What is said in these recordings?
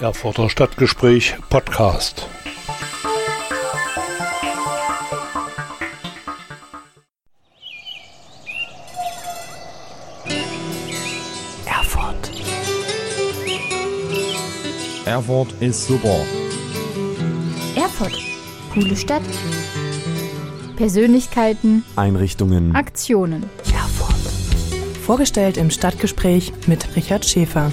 Erfurter Stadtgespräch Podcast. Erfurt. Erfurt ist super. Erfurt. Coole Stadt. Persönlichkeiten, Einrichtungen. Aktionen. Erfurt. Vorgestellt im Stadtgespräch mit Richard Schäfer.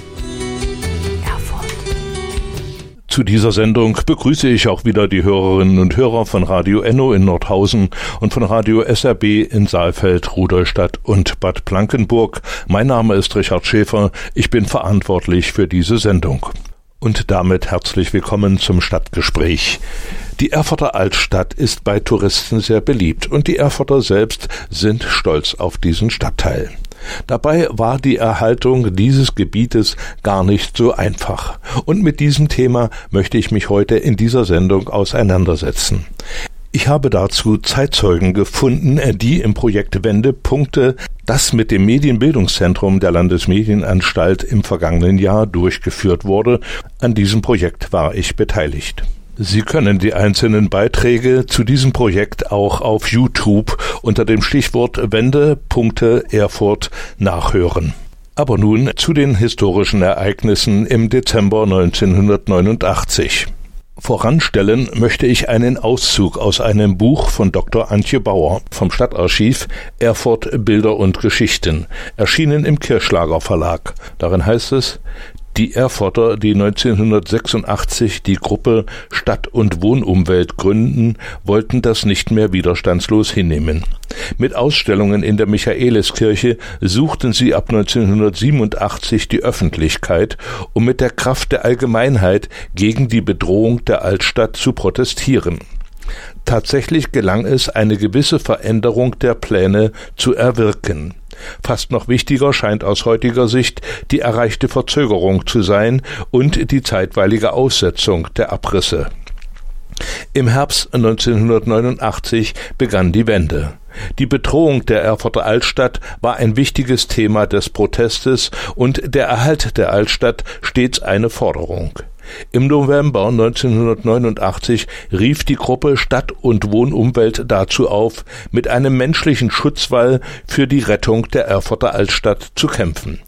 Zu dieser Sendung begrüße ich auch wieder die Hörerinnen und Hörer von Radio Enno in Nordhausen und von Radio SRB in Saalfeld, Rudolstadt und Bad Blankenburg. Mein Name ist Richard Schäfer. Ich bin verantwortlich für diese Sendung. Und damit herzlich willkommen zum Stadtgespräch. Die Erfurter Altstadt ist bei Touristen sehr beliebt und die Erfurter selbst sind stolz auf diesen Stadtteil. Dabei war die Erhaltung dieses Gebietes gar nicht so einfach. Und mit diesem Thema möchte ich mich heute in dieser Sendung auseinandersetzen. Ich habe dazu Zeitzeugen gefunden, die im Projekt Wendepunkte, das mit dem Medienbildungszentrum der Landesmedienanstalt im vergangenen Jahr durchgeführt wurde. An diesem Projekt war ich beteiligt. Sie können die einzelnen Beiträge zu diesem Projekt auch auf YouTube unter dem Stichwort Wendepunkte Erfurt nachhören. Aber nun zu den historischen Ereignissen im Dezember 1989. Voranstellen möchte ich einen Auszug aus einem Buch von Dr. Antje Bauer vom Stadtarchiv Erfurt Bilder und Geschichten, erschienen im Kirschlager Verlag. Darin heißt es, die Erfurter, die 1986 die Gruppe Stadt- und Wohnumwelt gründen, wollten das nicht mehr widerstandslos hinnehmen. Mit Ausstellungen in der Michaeliskirche suchten sie ab 1987 die Öffentlichkeit, um mit der Kraft der Allgemeinheit gegen die Bedrohung der Altstadt zu protestieren. Tatsächlich gelang es, eine gewisse Veränderung der Pläne zu erwirken. Fast noch wichtiger scheint aus heutiger Sicht die erreichte Verzögerung zu sein und die zeitweilige Aussetzung der Abrisse. Im Herbst 1989 begann die Wende. Die Bedrohung der Erfurter Altstadt war ein wichtiges Thema des Protestes und der Erhalt der Altstadt stets eine Forderung. Im November 1989 rief die Gruppe Stadt und Wohnumwelt dazu auf, mit einem menschlichen Schutzwall für die Rettung der Erfurter Altstadt zu kämpfen.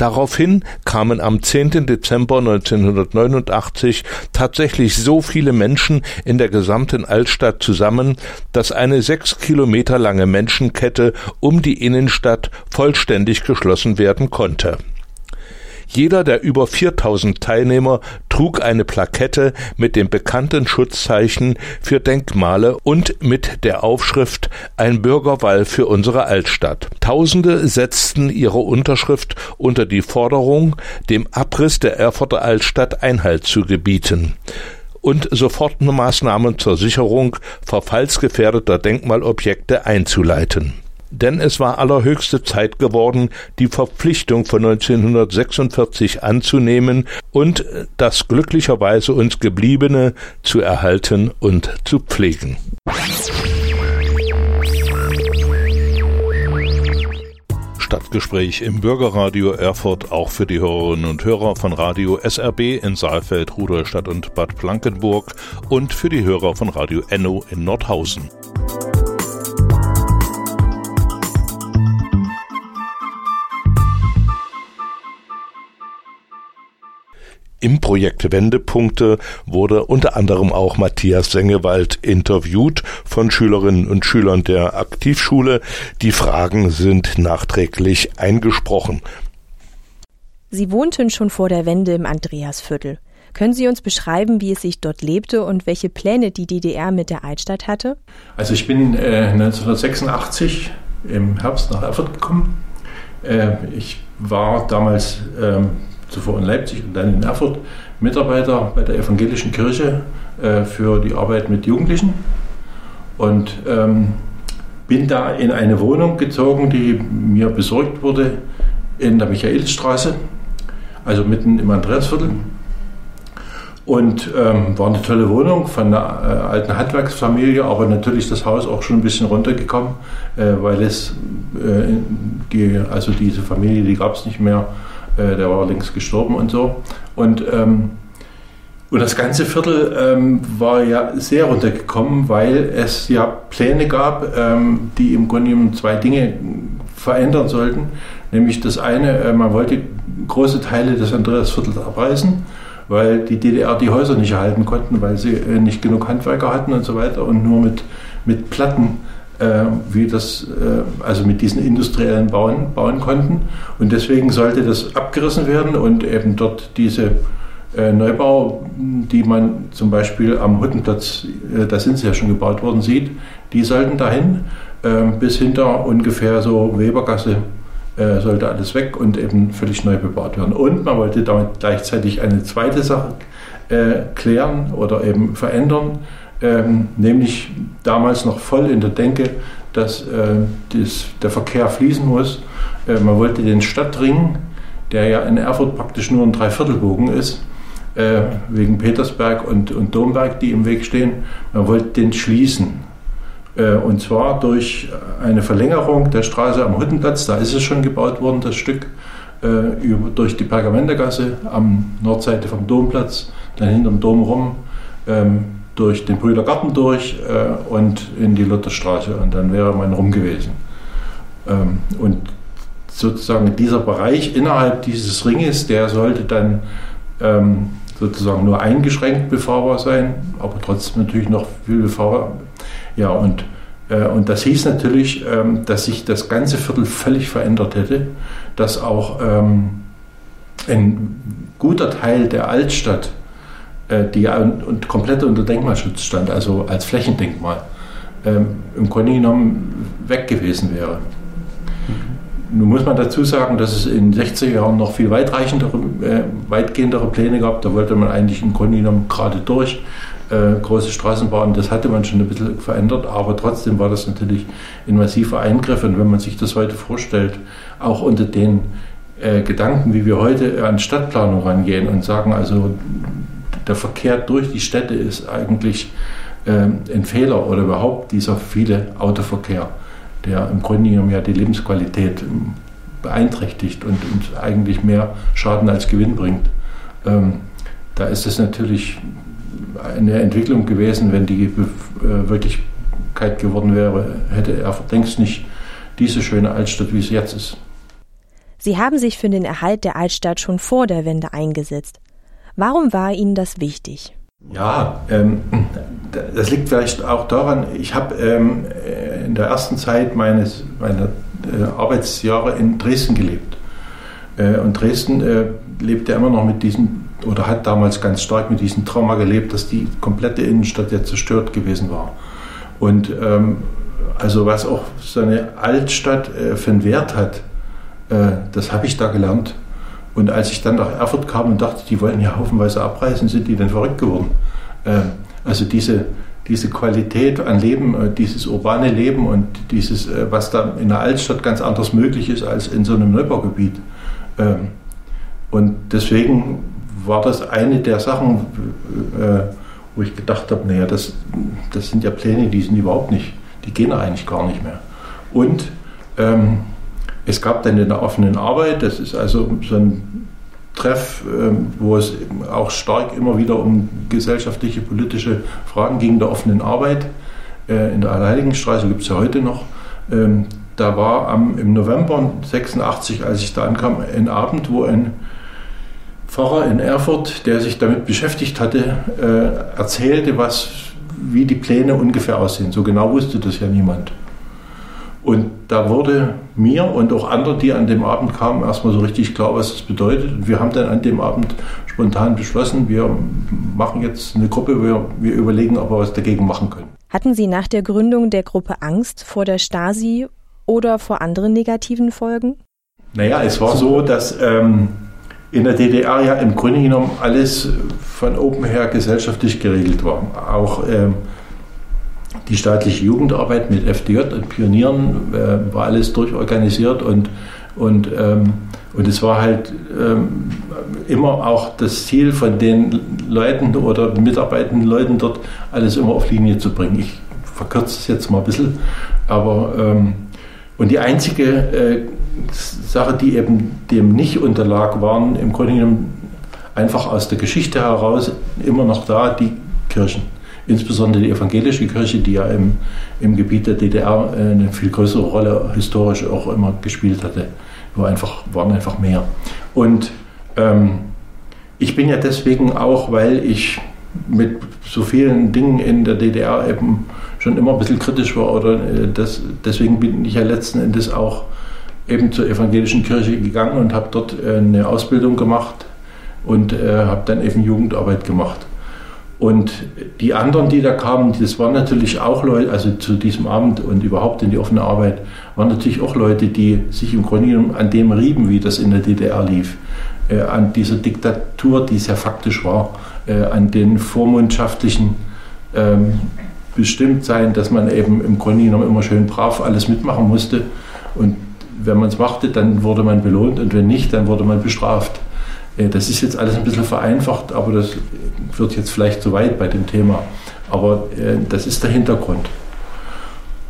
Daraufhin kamen am 10. Dezember 1989 tatsächlich so viele Menschen in der gesamten Altstadt zusammen, dass eine sechs Kilometer lange Menschenkette um die Innenstadt vollständig geschlossen werden konnte. Jeder der über 4000 Teilnehmer trug eine Plakette mit dem bekannten Schutzzeichen für Denkmale und mit der Aufschrift Ein Bürgerwall für unsere Altstadt. Tausende setzten ihre Unterschrift unter die Forderung, dem Abriss der Erfurter Altstadt Einhalt zu gebieten und Sofortmaßnahmen zur Sicherung verfallsgefährdeter Denkmalobjekte einzuleiten denn es war allerhöchste Zeit geworden, die Verpflichtung von 1946 anzunehmen und das glücklicherweise uns gebliebene zu erhalten und zu pflegen. Stadtgespräch im Bürgerradio Erfurt auch für die Hörerinnen und Hörer von Radio SRB in Saalfeld, Rudolstadt und Bad Blankenburg und für die Hörer von Radio Enno in Nordhausen. Im Projekt Wendepunkte wurde unter anderem auch Matthias Sengewald interviewt von Schülerinnen und Schülern der Aktivschule. Die Fragen sind nachträglich eingesprochen. Sie wohnten schon vor der Wende im Andreasviertel. Können Sie uns beschreiben, wie es sich dort lebte und welche Pläne die DDR mit der Altstadt hatte? Also ich bin äh, 1986 im Herbst nach Erfurt gekommen. Äh, ich war damals ähm, zuvor in Leipzig und dann in Erfurt Mitarbeiter bei der evangelischen Kirche äh, für die Arbeit mit Jugendlichen und ähm, bin da in eine Wohnung gezogen, die mir besorgt wurde in der Michaelisstraße, also mitten im Andreasviertel. Und ähm, war eine tolle Wohnung von einer äh, alten Handwerksfamilie, aber natürlich das Haus auch schon ein bisschen runtergekommen, äh, weil es, äh, also diese Familie, die gab es nicht mehr äh, der war längst gestorben und so. Und ähm, Und das ganze Viertel ähm, war ja sehr runtergekommen, weil es ja Pläne gab, ähm, die im Grunde genommen zwei Dinge verändern sollten. Nämlich das eine, äh, man wollte große Teile des Andreasviertels abreißen, weil die DDR die Häuser nicht erhalten konnten, weil sie äh, nicht genug Handwerker hatten und so weiter und nur mit, mit Platten wie das, äh, also mit diesen industriellen Bauen bauen konnten. Und deswegen sollte das abgerissen werden und eben dort diese äh, Neubau, die man zum Beispiel am Huttenplatz, äh, da sind sie ja schon gebaut worden, sieht, die sollten dahin äh, bis hinter ungefähr so Webergasse äh, sollte alles weg und eben völlig neu bebaut werden. Und man wollte damit gleichzeitig eine zweite Sache äh, klären oder eben verändern, ähm, nämlich damals noch voll in der Denke, dass äh, das, der Verkehr fließen muss. man wollte den Stadtring, der ja in Erfurt praktisch nur ein Dreiviertelbogen ist, äh, wegen Petersberg und, und Domberg, die im Weg stehen. Man wollte den schließen. Äh, und zwar durch eine Verlängerung der Straße am Huttenplatz, da ist es schon gebaut worden, das Stück, äh, über, durch die Pergamentergasse am Nordseite vom Domplatz, dann hinterm Dom rum, ähm, durch den Brüdergarten durch äh, und in die Lutherstraße und dann wäre man rum gewesen. Ähm, und sozusagen dieser Bereich innerhalb dieses Ringes, der sollte dann ähm, sozusagen nur eingeschränkt befahrbar sein, aber trotzdem natürlich noch viel befahrbar. Ja, und, äh, und das hieß natürlich, ähm, dass sich das ganze Viertel völlig verändert hätte, dass auch ähm, ein guter Teil der Altstadt, die ja und, und komplett unter Denkmalschutz stand, also als Flächendenkmal, ähm, im Grunde genommen weg gewesen wäre. Nun muss man dazu sagen, dass es in den 60er Jahren noch viel weitreichendere, äh, weitgehendere Pläne gab. Da wollte man eigentlich im Grunde genommen gerade durch äh, große Straßenbahnen. Das hatte man schon ein bisschen verändert, aber trotzdem war das natürlich ein massiver Eingriff. Und wenn man sich das heute vorstellt, auch unter den äh, Gedanken, wie wir heute an Stadtplanung rangehen und sagen, also der Verkehr durch die Städte ist eigentlich ähm, ein Fehler oder überhaupt dieser viele Autoverkehr der im Grunde genommen ja die Lebensqualität beeinträchtigt und uns eigentlich mehr Schaden als Gewinn bringt. Ähm, da ist es natürlich eine Entwicklung gewesen, wenn die äh, Wirklichkeit geworden wäre, hätte er längst nicht diese schöne Altstadt, wie es jetzt ist. Sie haben sich für den Erhalt der Altstadt schon vor der Wende eingesetzt. Warum war Ihnen das wichtig? Ja, ähm, das liegt vielleicht auch daran, ich habe ähm, in der ersten Zeit meines, meiner äh, Arbeitsjahre in Dresden gelebt. Äh, und Dresden äh, lebt ja immer noch mit diesem, oder hat damals ganz stark mit diesem Trauma gelebt, dass die komplette Innenstadt ja zerstört gewesen war. Und ähm, also was auch so eine Altstadt äh, für einen Wert hat, äh, das habe ich da gelernt. Und als ich dann nach Erfurt kam und dachte, die wollen ja haufenweise abreißen, sind die dann verrückt geworden. Äh, also diese, diese Qualität an Leben, äh, dieses urbane Leben und dieses, äh, was da in der Altstadt ganz anders möglich ist als in so einem Neubaugebiet. Ähm, und deswegen war das eine der Sachen, wo ich gedacht habe, naja, das, das sind ja Pläne, die sind überhaupt nicht, die gehen eigentlich gar nicht mehr. Und ähm, es gab dann in der offenen Arbeit, das ist also so ein Treff, ähm, wo es auch stark immer wieder um gesellschaftliche, politische Fragen ging, der offenen Arbeit. Äh, in der Allerheiligenstraße gibt es ja heute noch. Ähm, da war im November 86, als ich da ankam, ein Abend, wo ein Pfarrer in Erfurt, der sich damit beschäftigt hatte, äh, erzählte, was, wie die Pläne ungefähr aussehen. So genau wusste das ja niemand. Und da wurde mir und auch anderen, die an dem Abend kamen, erstmal so richtig klar, was das bedeutet. Und wir haben dann an dem Abend spontan beschlossen, wir machen jetzt eine Gruppe, wir, wir überlegen, ob wir was dagegen machen können. Hatten Sie nach der Gründung der Gruppe Angst vor der Stasi oder vor anderen negativen Folgen? Naja, es war so, dass ähm, in der DDR ja im Grunde genommen alles von oben her gesellschaftlich geregelt war. Auch ähm, die staatliche Jugendarbeit mit FDJ und Pionieren äh, war alles durchorganisiert und, und, ähm, und es war halt ähm, immer auch das Ziel von den Leuten oder mitarbeitenden Leuten dort, alles immer auf Linie zu bringen. Ich verkürze es jetzt mal ein bisschen, aber ähm, und die einzige äh, Sache, die eben dem nicht unterlag, waren im Grunde genommen einfach aus der Geschichte heraus immer noch da, die Kirchen. Insbesondere die evangelische Kirche, die ja im, im Gebiet der DDR äh, eine viel größere Rolle historisch auch immer gespielt hatte. War einfach, waren einfach mehr. Und ähm, ich bin ja deswegen auch, weil ich mit so vielen Dingen in der DDR eben schon immer ein bisschen kritisch war oder äh, das, deswegen bin ich ja letzten Endes auch eben zur evangelischen Kirche gegangen und habe dort äh, eine Ausbildung gemacht und äh, habe dann eben Jugendarbeit gemacht. Und die anderen, die da kamen, das waren natürlich auch Leute, also zu diesem Abend und überhaupt in die offene Arbeit, waren natürlich auch Leute, die sich im Grunde genommen an dem rieben, wie das in der DDR lief. Äh, an dieser Diktatur, die es ja faktisch war, äh, an den vormundschaftlichen ähm, Bestimmtsein, dass man eben im Grunde genommen immer schön brav alles mitmachen musste. Und wenn man es machte, dann wurde man belohnt und wenn nicht, dann wurde man bestraft. Äh, das ist jetzt alles ein bisschen vereinfacht, aber das wird jetzt vielleicht zu weit bei dem Thema. Aber äh, das ist der Hintergrund.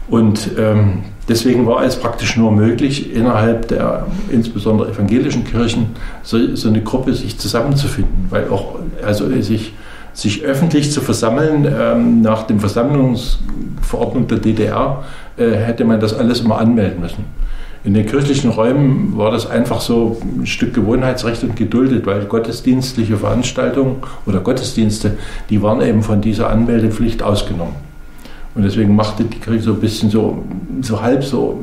Und ähm, deswegen war es praktisch nur möglich, innerhalb der insbesondere evangelischen Kirchen so, eine Gruppe sich zusammenzufinden, weil auch also sich, sich öffentlich zu versammeln ähm, nach dem Versammlungsverordnung der DDR äh, hätte man das alles immer anmelden müssen. In den kirchlichen Räumen war das einfach so ein Stück Gewohnheitsrecht und geduldet, weil gottesdienstliche Veranstaltungen oder Gottesdienste, die waren eben von dieser Anmeldepflicht ausgenommen. Und deswegen machte die Kirche so ein bisschen so, so halb so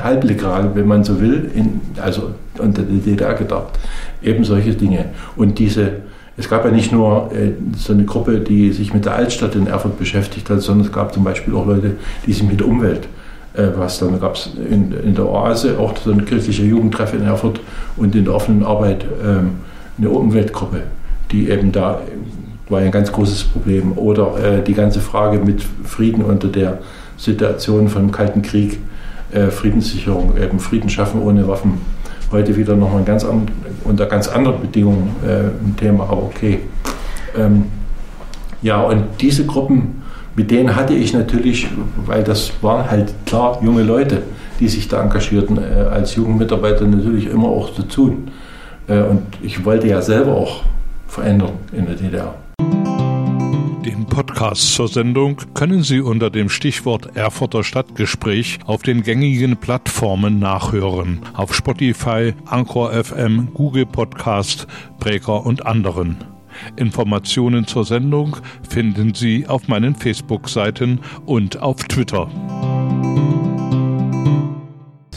halblegal, wenn man so will, in, also unter der DDR gedacht, eben solche Dinge. Und diese, es gab ja nicht nur äh, so eine Gruppe, die sich mit der Altstadt in Erfurt beschäftigt hat, sondern es gab zum Beispiel auch Leute, die sich mit der Umwelt äh, was dann gab es in, in, der Oase auch so ein kirchlicher Jugendtreff in Erfurt und in der offenen Arbeit ähm, eine Umweltgruppe, die eben da war ein ganz großes Problem. Oder äh, die ganze Frage mit Frieden unter der Situation vom Kalten Krieg, äh, Friedenssicherung, eben Frieden schaffen ohne Waffen. Heute wieder nochmal ganz an, unter ganz anderen Bedingungen äh, ein Thema, aber okay. Ähm, ja, und diese Gruppen mit denen hatte ich natürlich, weil das waren halt klar junge Leute, die sich da engagierten, äh, als Jugendmitarbeiter natürlich immer auch zu tun. Äh, und ich wollte ja selber auch verändern in der DDR. Den Podcast zur Sendung können Sie unter dem Stichwort Erfurter Stadtgespräch auf den gängigen Plattformen nachhören. Auf Spotify, Anchor FM, Google Podcast, Breaker und anderen. Informationen zur Sendung finden Sie auf meinen Facebook-Seiten und auf Twitter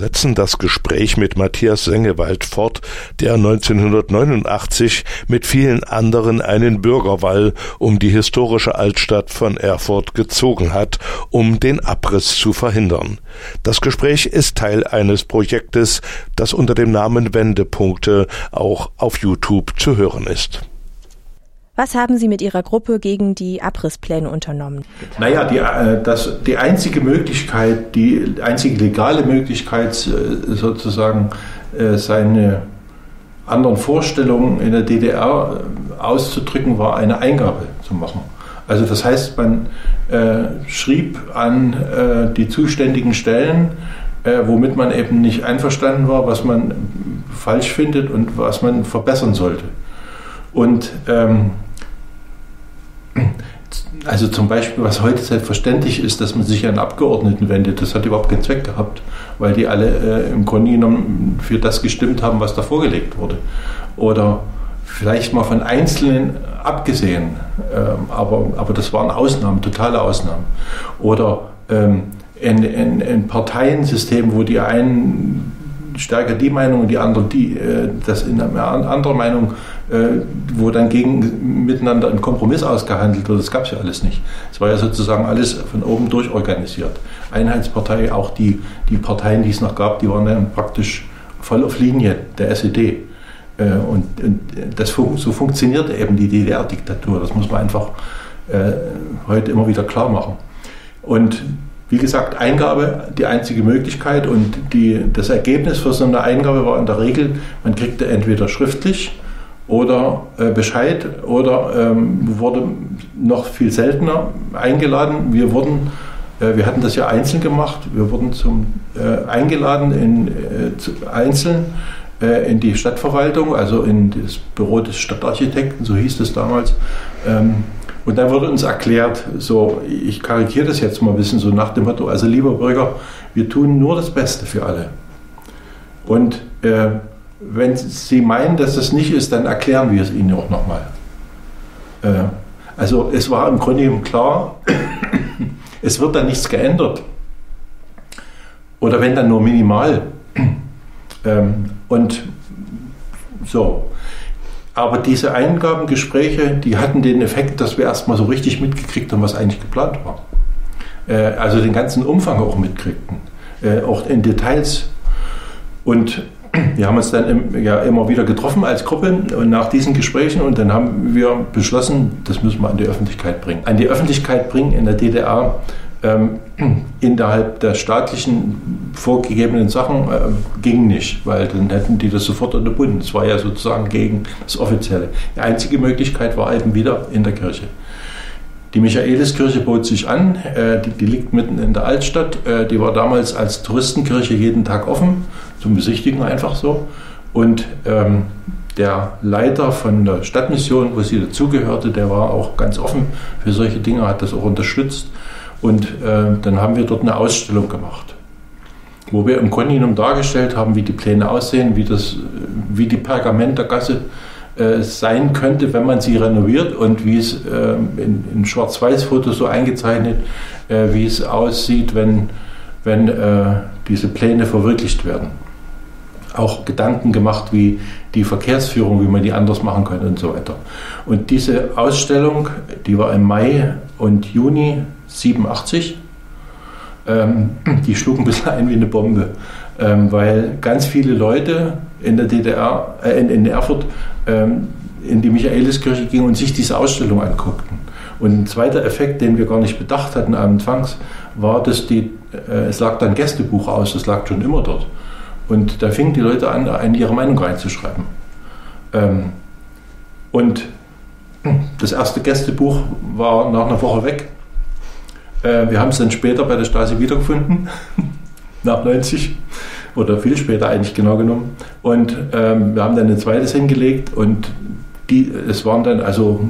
setzen das Gespräch mit Matthias Sengewald fort, der 1989 mit vielen anderen einen Bürgerwall um die historische Altstadt von Erfurt gezogen hat, um den Abriss zu verhindern. Das Gespräch ist Teil eines Projektes, das unter dem Namen Wendepunkte auch auf YouTube zu hören ist. Was haben Sie mit Ihrer Gruppe gegen die Abrisspläne unternommen? Naja, die, äh, das, die einzige Möglichkeit, die einzige legale Möglichkeit, äh, sozusagen äh, seine anderen Vorstellungen in der DDR auszudrücken, war eine Eingabe zu machen. Also das heißt, man schrieb an die zuständigen Stellen, womit man eben nicht einverstanden war, was man falsch findet und was man verbessern sollte. Und ähm, also zum Beispiel, was heute selbstverständlich ist, dass man sich an Abgeordneten wendet, das hat überhaupt keinen Zweck gehabt, weil die alle äh, im Grunde genommen für das gestimmt haben, was da vorgelegt wurde. Oder vielleicht mal von Einzelnen abgesehen, ähm, aber, aber das waren Ausnahmen, totale Ausnahmen. Oder ähm, ein, ein, Parteiensystem, wo die einen stärker die Meinung und die anderen die, äh, das in einer anderen Meinung, wo dann gegen miteinander ein Kompromiss ausgehandelt wird. Das gab es ja alles nicht. Es war ja sozusagen alles von oben durch organisiert. Einheitspartei, auch die, die Parteien, die es noch gab, die waren dann praktisch voll auf Linie der SED. Äh, und, und das, so funktionierte eben die DDR-Diktatur. Das muss man einfach heute immer wieder klar machen. Und wie gesagt, Eingabe die einzige Möglichkeit und die, das Ergebnis für so eine Eingabe war in der Regel, man kriegte entweder schriftlich oder äh, Bescheid oder ähm, wurde noch viel seltener eingeladen. Wir wurden, äh, wir hatten das ja einzeln gemacht, wir wurden zum, äh, eingeladen in, äh, zu, einzeln äh, in die Stadtverwaltung, also in das Büro des Stadtarchitekten, so hieß es damals. Ähm, und dann wurde uns erklärt, so, ich karikiere das jetzt mal ein bisschen so nach dem Motto, also lieber Bürger, wir tun nur das Beste für alle. Und äh, wenn Sie meinen, dass das nicht ist, dann erklären wir es Ihnen auch nochmal. Äh, also es war im Grunde genommen klar, es wird dann nichts geändert. Oder wenn dann nur minimal. Ähm, und so. Aber diese Eingabengespräche, die hatten den Effekt, dass wir erstmal so richtig mitgekriegt haben, was eigentlich geplant war. Äh, also den ganzen Umfang auch mitkriegten, äh, auch in Details. Und wir haben uns dann im, ja, immer wieder getroffen als Gruppe und nach diesen Gesprächen und dann haben wir beschlossen, das müssen wir an die Öffentlichkeit bringen. An die Öffentlichkeit bringen in der DDR ähm, innerhalb der staatlichen vorgegebenen Sachen äh, ging nicht, weil dann hätten die das sofort unterbunden. Das war ja sozusagen gegen das Offizielle. Die einzige Möglichkeit war eben wieder in der Kirche. Die Michaeliskirche bot sich an, äh, die, die, liegt mitten in der Altstadt. Äh, die war damals als Touristenkirche jeden Tag offen, zum Besichtigen einfach so. Und ähm, der Leiter von der Stadtmission, wo sie dazugehörte, der war auch ganz offen für solche Dinge, hat das auch unterstützt. Und äh, dann haben wir dort eine Ausstellung gemacht, wo wir im Grunde genommen dargestellt haben, wie die Pläne aussehen, wie, das, wie die Pergamentergasse äh, sein könnte, wenn man sie renoviert und wie es äh, in, in Schwarz-Weiß-Fotos so eingezeichnet, äh, wie es aussieht, wenn, wenn äh, diese Pläne verwirklicht werden. Auch Gedanken gemacht, wie die Verkehrsführung, wie man die anders machen könnte und so weiter. Und diese Ausstellung, die war im Mai und Juni 87. Ähm, die schlugen ein bisschen ein wie eine Bombe, ähm, weil ganz viele Leute in der DDR, äh, in, in, Erfurt, ähm, in die Michaeliskirche gingen und sich diese Ausstellung anguckten. Und ein zweiter Effekt, den wir gar nicht bedacht hatten anfangs, war, dass die, äh, es lag dann Gästebuch aus, das lag schon immer dort. Und da fingen die Leute an, an ihre Meinung reinzuschreiben. Ähm, und das erste Gästebuch war nach einer Woche weg. Äh, wir haben es dann später bei der Stasi wiedergefunden, nach 90 oder viel später eigentlich genau genommen. Und ähm, wir haben dann ein zweites hingelegt und die, es waren dann also,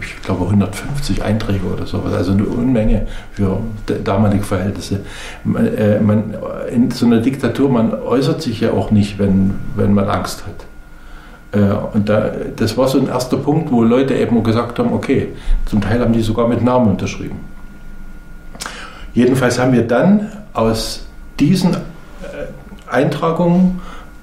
ich glaube, 150 Einträge oder sowas, also eine Unmenge für damalige Verhältnisse. Man, äh, man, in so einer Diktatur, man äußert sich ja auch nicht, wenn, wenn man Angst hat. Äh, und da, das war so ein erster Punkt, wo Leute eben gesagt haben, okay, zum Teil haben die sogar mit Namen unterschrieben. Jedenfalls haben wir dann aus diesen äh, Eintragungen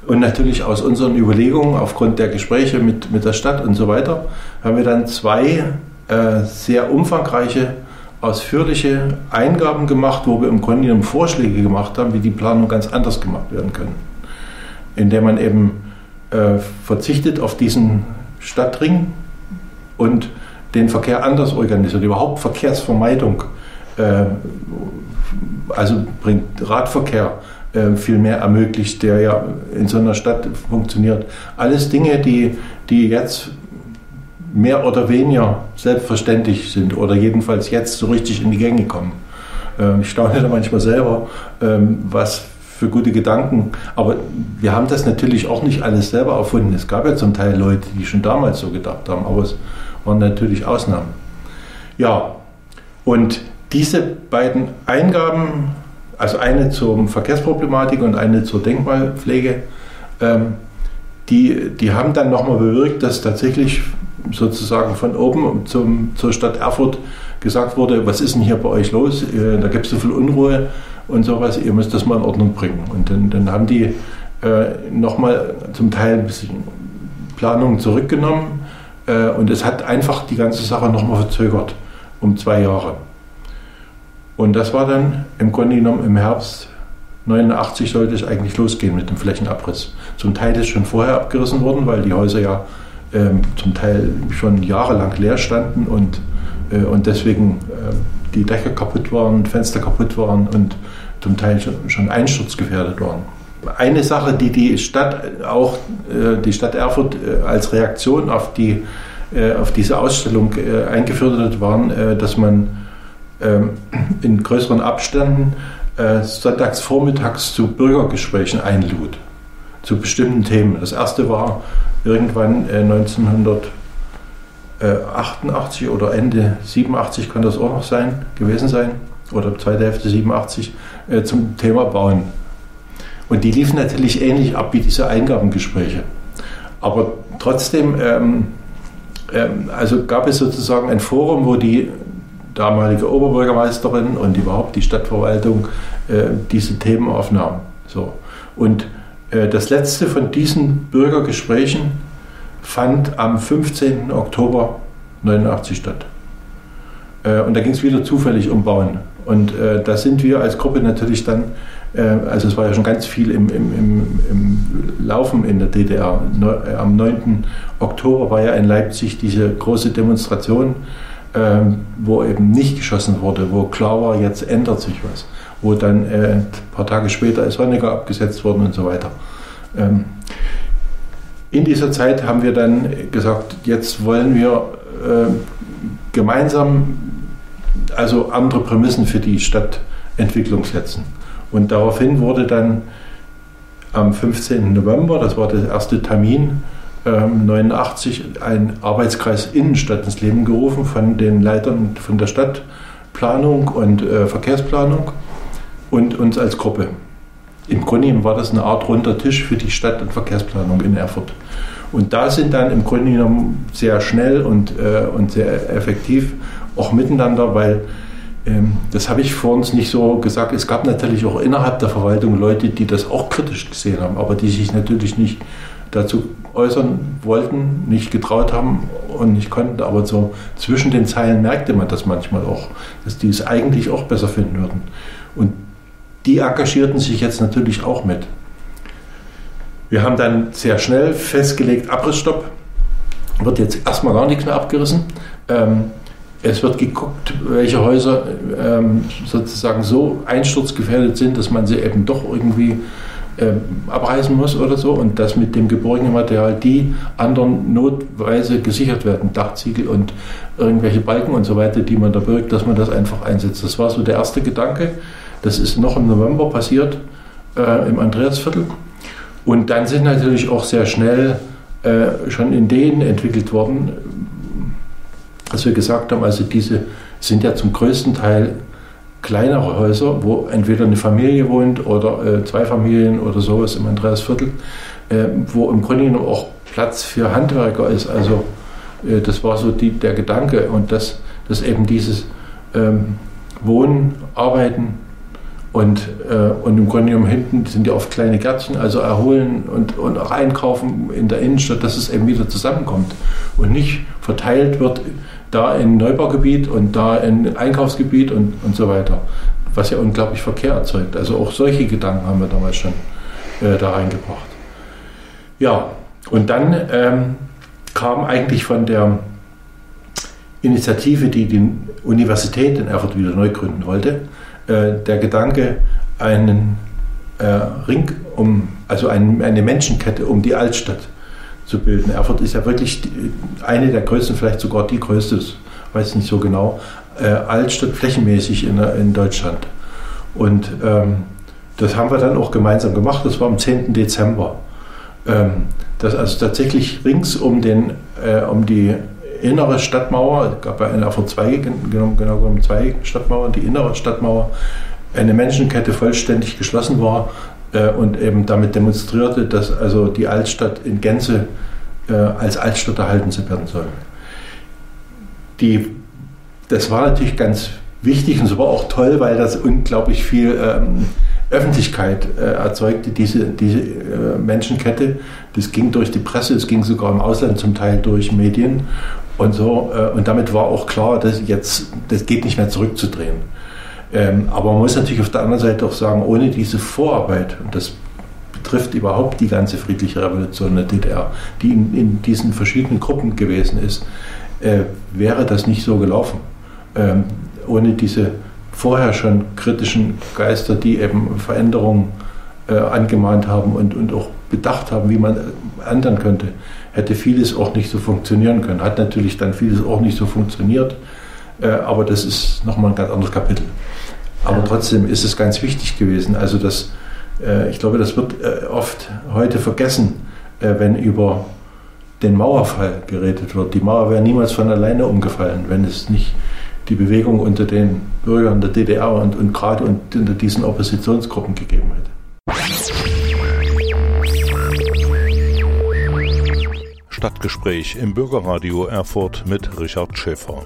und natürlich aus unseren Überlegungen aufgrund der Gespräche mit, mit der Stadt und so weiter, haben wir dann zwei äh, sehr umfangreiche, ausführliche Eingaben gemacht, wo wir im Grunde genommen Vorschläge gemacht haben, wie die Planung ganz anders gemacht werden können. Indem man eben äh, verzichtet auf diesen Stadtring und den Verkehr anders organisiert, überhaupt Verkehrsvermeidung äh, also bringt Radverkehr viel mehr ermöglicht, der ja in so einer Stadt funktioniert. Alles Dinge, die, die jetzt mehr oder weniger selbstverständlich sind oder jedenfalls jetzt so richtig in die Gänge kommen. Ähm, ich staune da manchmal selber, ähm, was für gute Gedanken. Aber wir haben das natürlich auch nicht alles selber erfunden. Es gab ja zum Teil Leute, die schon damals so gedacht haben, aber es waren natürlich Ausnahmen. Ja, und diese beiden Eingaben, also eine zur Verkehrsproblematik und eine zur Denkmalpflege, ähm, die, die haben dann nochmal bewirkt, dass tatsächlich sozusagen von oben zum, zur Stadt Erfurt gesagt wurde, was ist denn hier bei euch los? Äh, da gibt es so viel Unruhe und sowas, ihr müsst das mal in Ordnung bringen. Und dann, dann haben die äh, nochmal zum Teil ein bisschen Planungen zurückgenommen äh, und es hat einfach die ganze Sache nochmal verzögert um zwei Jahre. Und das war dann im Grunde genommen im Herbst 89 sollte es eigentlich losgehen mit dem Flächenabriss. Zum Teil ist schon vorher abgerissen worden, weil die Häuser ja ähm, zum Teil schon jahrelang leer standen und, äh, und deswegen äh, die Dächer kaputt waren, Fenster kaputt waren und zum Teil schon, schon einsturzgefährdet waren. Eine Sache, die die Stadt auch, äh, die Stadt Erfurt äh, als Reaktion auf, die, äh, auf diese Ausstellung äh, eingeführt hat, waren, dass man in größeren Abständen äh, sonntags vormittags zu Bürgergesprächen einlud. zu bestimmten Themen. Das erste war irgendwann äh, 1988 oder Ende 87 kann das auch noch sein, gewesen sein, oder zweite Hälfte 87, äh, zum Thema Bauen. Und die liefen natürlich ähnlich ab wie diese Eingabengespräche. Aber trotzdem ähm, ähm, also gab es sozusagen ein Forum, wo die damalige Oberbürgermeisterin und überhaupt die Stadtverwaltung äh, diese Themen aufnahmen. So. Und äh, das letzte von diesen Bürgergesprächen fand am 15. Oktober 89 statt. Äh, und da ging es wieder zufällig um Bauen. Und äh, da sind wir als Gruppe natürlich dann, äh, also es war ja schon ganz viel im, im, im, im Laufen in der DDR. Ne, äh, am 9. Oktober war ja in Leipzig diese große Demonstration, ähm, wo eben nicht geschossen wurde, wo klar war, jetzt ändert sich was. Wo dann äh, ein paar Tage später ist Honecker abgesetzt worden und so weiter. Ähm, in dieser Zeit haben wir dann gesagt, jetzt wollen wir äh, gemeinsam also andere Prämissen für die Stadtentwicklung setzen. Und daraufhin wurde dann am 15. November, das war der erste Termin, 1989 ähm, ein Arbeitskreis Innenstadt ins Leben gerufen von den Leitern von der Stadtplanung und äh, Verkehrsplanung und uns als Gruppe. Im Grunde war das eine Art runder Tisch für die Stadt- und Verkehrsplanung in Erfurt. Und da sind dann im Grunde genommen sehr schnell und, äh, und sehr effektiv auch miteinander, weil ähm, das habe ich vor uns nicht so gesagt. Es gab natürlich auch innerhalb der Verwaltung Leute, die das auch kritisch gesehen haben, aber die sich natürlich nicht dazu äußern wollten, nicht getraut haben und nicht konnten. Aber so zwischen den Zeilen merkte man das manchmal auch, dass die es eigentlich auch besser finden würden. Und die engagierten sich jetzt natürlich auch mit. Wir haben dann sehr schnell festgelegt, Abrissstopp, wird jetzt erstmal gar nichts mehr abgerissen. Ähm, es wird geguckt, welche Häuser ähm, sozusagen so einsturzgefährdet sind, dass man sie eben doch irgendwie abreißen muss oder so und dass mit dem geborgenen Material die anderen notweise gesichert werden, Dachziegel und irgendwelche Balken und so weiter, die man da birgt, dass man das einfach einsetzt. Das war so der erste Gedanke. Das ist noch im November passiert äh, im Andreasviertel. Und dann sind natürlich auch sehr schnell äh, schon Ideen entwickelt worden, dass wir gesagt haben, also diese sind ja zum größten Teil kleinere Häuser, wo entweder eine Familie wohnt oder äh, zwei Familien oder sowas im Andreasviertel, äh, wo im Grunde genommen auch Platz für Handwerker ist. Also äh, das war so die, der Gedanke und dass, dass eben dieses ähm, Wohnen, Arbeiten und, äh, und im Grunde genommen hinten sind ja oft kleine Gärtchen, also erholen und, und auch einkaufen in der Innenstadt, dass es eben wieder zusammenkommt und nicht verteilt wird da in Neubaugebiet und da in Einkaufsgebiet und, und so weiter, was ja unglaublich Verkehr erzeugt. Also auch solche Gedanken haben wir damals schon äh, da reingebracht. Ja, und dann ähm, kam eigentlich von der Initiative, die die Universität in Erfurt wieder neu gründen wollte, äh, der Gedanke, einen äh, Ring um, also ein, eine Menschenkette um die Altstadt zu bilden. Erfurt ist ja wirklich eine der größten, vielleicht sogar die größte, weiß nicht so genau, äh, Altstadt flächenmäßig in, in Deutschland. Und ähm, das haben wir dann auch gemeinsam gemacht. Das war am 10. Dezember. Ähm, das also tatsächlich rings um, den, äh, um die innere Stadtmauer, es gab ja in Erfurt zwei, genau, genau genommen zwei Stadtmauern, die innere Stadtmauer, eine Menschenkette vollständig geschlossen war, äh, und eben damit demonstrierte, dass also die Altstadt in Gänze äh, als Altstadt erhalten werden soll. Die, das war natürlich ganz wichtig und es war auch toll, weil das unglaublich viel ähm, Öffentlichkeit äh, erzeugte, diese, diese äh, Menschenkette. Das ging durch die Presse, es ging sogar im Ausland zum Teil durch Medien und so. Äh, und damit war auch klar, dass jetzt, das geht nicht mehr zurückzudrehen. Ähm, aber man muss natürlich auf der anderen Seite auch sagen, ohne diese Vorarbeit, und das betrifft überhaupt die ganze friedliche Revolution der DDR, die in, in diesen verschiedenen Gruppen gewesen ist, äh, wäre das nicht so gelaufen. Ähm, ohne diese vorher schon kritischen Geister, die eben Veränderungen äh, angemahnt haben und, und auch bedacht haben, wie man ändern könnte, hätte vieles auch nicht so funktionieren können. Hat natürlich dann vieles auch nicht so funktioniert, äh, aber das ist nochmal ein ganz anderes Kapitel. Aber trotzdem ist es ganz wichtig gewesen, also dass, Äh, ich glaube, das wird äh, oft heute vergessen, äh, wenn über den Mauerfall geredet wird. Die Mauer wäre niemals von alleine umgefallen, wenn es nicht die Bewegung unter den Bürgern der DDR und, und gerade unter diesen Oppositionsgruppen gegeben hätte. Stadtgespräch im Bürgerradio Erfurt mit Richard Schäfer.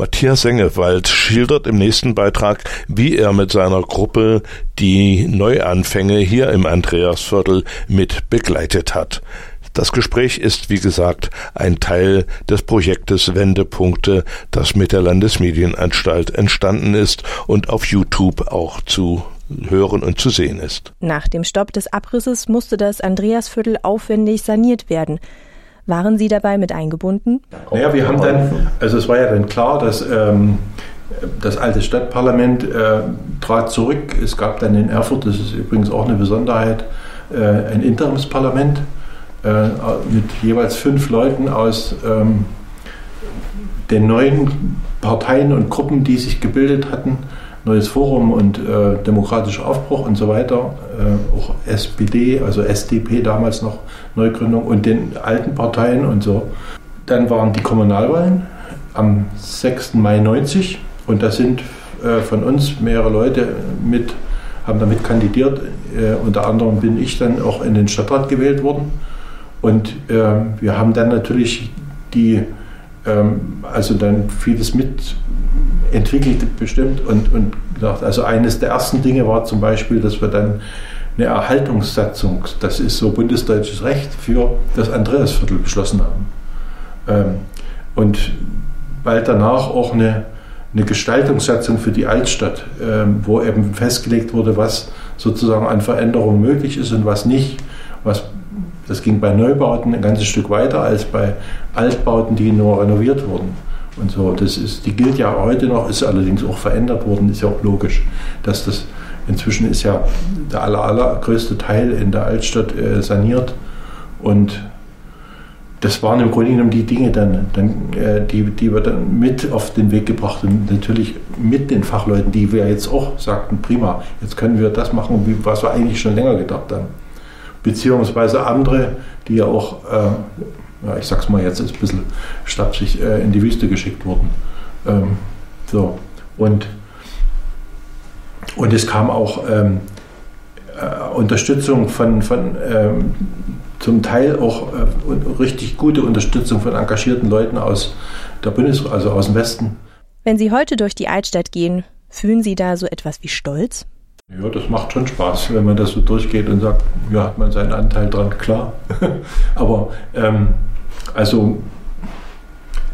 Matthias Sengewald schildert im nächsten Beitrag, wie er mit seiner Gruppe die Neuanfänge hier im Andreasviertel mit begleitet hat. Das Gespräch ist, wie gesagt, ein Teil des Projektes Wendepunkte, das mit der Landesmedienanstalt entstanden ist und auf YouTube auch zu hören und zu sehen ist. Nach dem Stopp des Abrisses musste das Andreasviertel aufwendig saniert werden. Waren Sie dabei mit eingebunden? Naja, wir haben dann, also es war ja dann klar, dass ähm, das alte Stadtparlament äh, trat zurück. Es gab dann in Erfurt, das ist übrigens auch eine Besonderheit, äh, ein Interimsparlament äh, mit jeweils fünf Leuten aus ähm, den neuen Parteien und Gruppen, die sich gebildet hatten. Neues Forum und äh, demokratischer Aufbruch und so weiter, äh, auch SPD, also SDP damals noch, Neugründung und den alten Parteien und so. Dann waren die Kommunalwahlen am 6. Mai 90 und da sind äh, von uns mehrere Leute mit, haben damit kandidiert. Äh, unter anderem bin ich dann auch in den Stadtrat gewählt worden. Und äh, wir haben dann natürlich die, ähm, also dann vieles mitentwickelt bestimmt und, und gedacht, also eines der ersten Dinge war zum Beispiel, dass wir dann eine Erhaltungssatzung, das ist so bundesdeutsches Recht, für das Andreasviertel beschlossen haben. Ähm, und bald danach auch eine, eine Gestaltungssatzung für die Altstadt, ähm, wo eben festgelegt wurde, was sozusagen an Veränderungen möglich ist und was nicht. Was, das ging bei Neubauten ein ganzes Stück weiter als bei Altbauten, die nur renoviert wurden. Und so, das ist, die gilt ja heute noch, ist allerdings auch verändert worden, ist ja auch logisch, dass das Inzwischen ist ja der aller, allergrößte Teil in der Altstadt äh, saniert und das waren im Grunde genommen die Dinge dann, dann äh, die, die wir dann mit auf den Weg gebracht haben. Natürlich mit den Fachleuten, die wir jetzt auch sagten, prima, jetzt können wir das machen, was wir eigentlich schon länger gedacht haben. Beziehungsweise andere, die ja auch, äh, ja, ich sag's mal jetzt, ist ein bisschen stapsig äh, in die Wüste geschickt wurden. Ähm, so. Und und es kam auch ähm, äh, Unterstützung von, von ähm, zum Teil auch äh, richtig gute Unterstützung von engagierten Leuten aus der Bundes also aus dem Westen. Wenn Sie heute durch die Altstadt gehen, fühlen Sie da so etwas wie Stolz? Ja, das macht schon Spaß, wenn man das so durchgeht und sagt, ja, hat man seinen Anteil dran, klar. Aber ähm, also,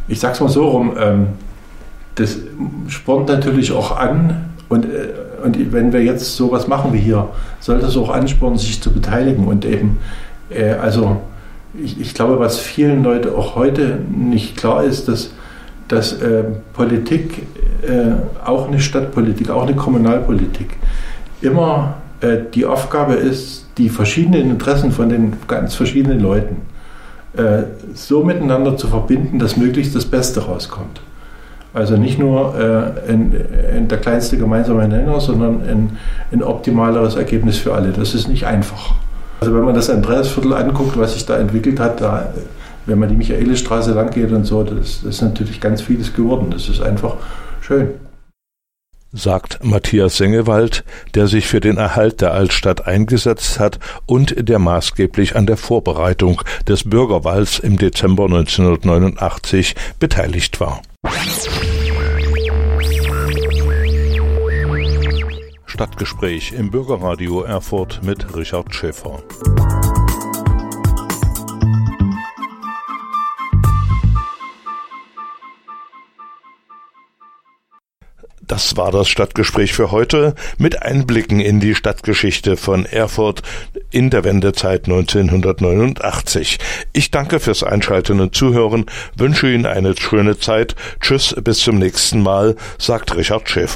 ich sag's mal so rum, ähm, das spornt natürlich auch an und äh, und wenn wir jetzt sowas machen wie hier, sollte es auch anspornen, sich zu beteiligen und eben, äh, also ich, ich, glaube, was vielen Leuten auch heute nicht klar ist, dass, dass äh, Politik, äh, auch eine Stadtpolitik, auch eine Kommunalpolitik, immer äh, die Aufgabe ist, die verschiedenen Interessen von den ganz verschiedenen Leuten äh, so miteinander zu verbinden, dass möglichst das Beste rauskommt. Also nicht nur äh, in, in der kleinste gemeinsame Nenner, sondern ein, ein optimaleres Ergebnis für alle. Das ist nicht einfach. Also wenn man das Andreasviertel anguckt, was sich da entwickelt hat, da, wenn man die Michaelisstraße lang geht und so, das, das ist natürlich ganz vieles geworden. Das ist einfach schön sagt Matthias Sengewald, der sich für den Erhalt der Altstadt eingesetzt hat und der maßgeblich an der Vorbereitung des Bürgerwalls im Dezember 1989 beteiligt war. Stadtgespräch im Bürgerradio Erfurt mit Richard Schäfer. Das war das Stadtgespräch für heute mit Einblicken in die Stadtgeschichte von Erfurt in der Wendezeit 1989. Ich danke fürs Einschalten und Zuhören, wünsche Ihnen eine schöne Zeit. Tschüss, bis zum nächsten Mal, sagt Richard Schäfer.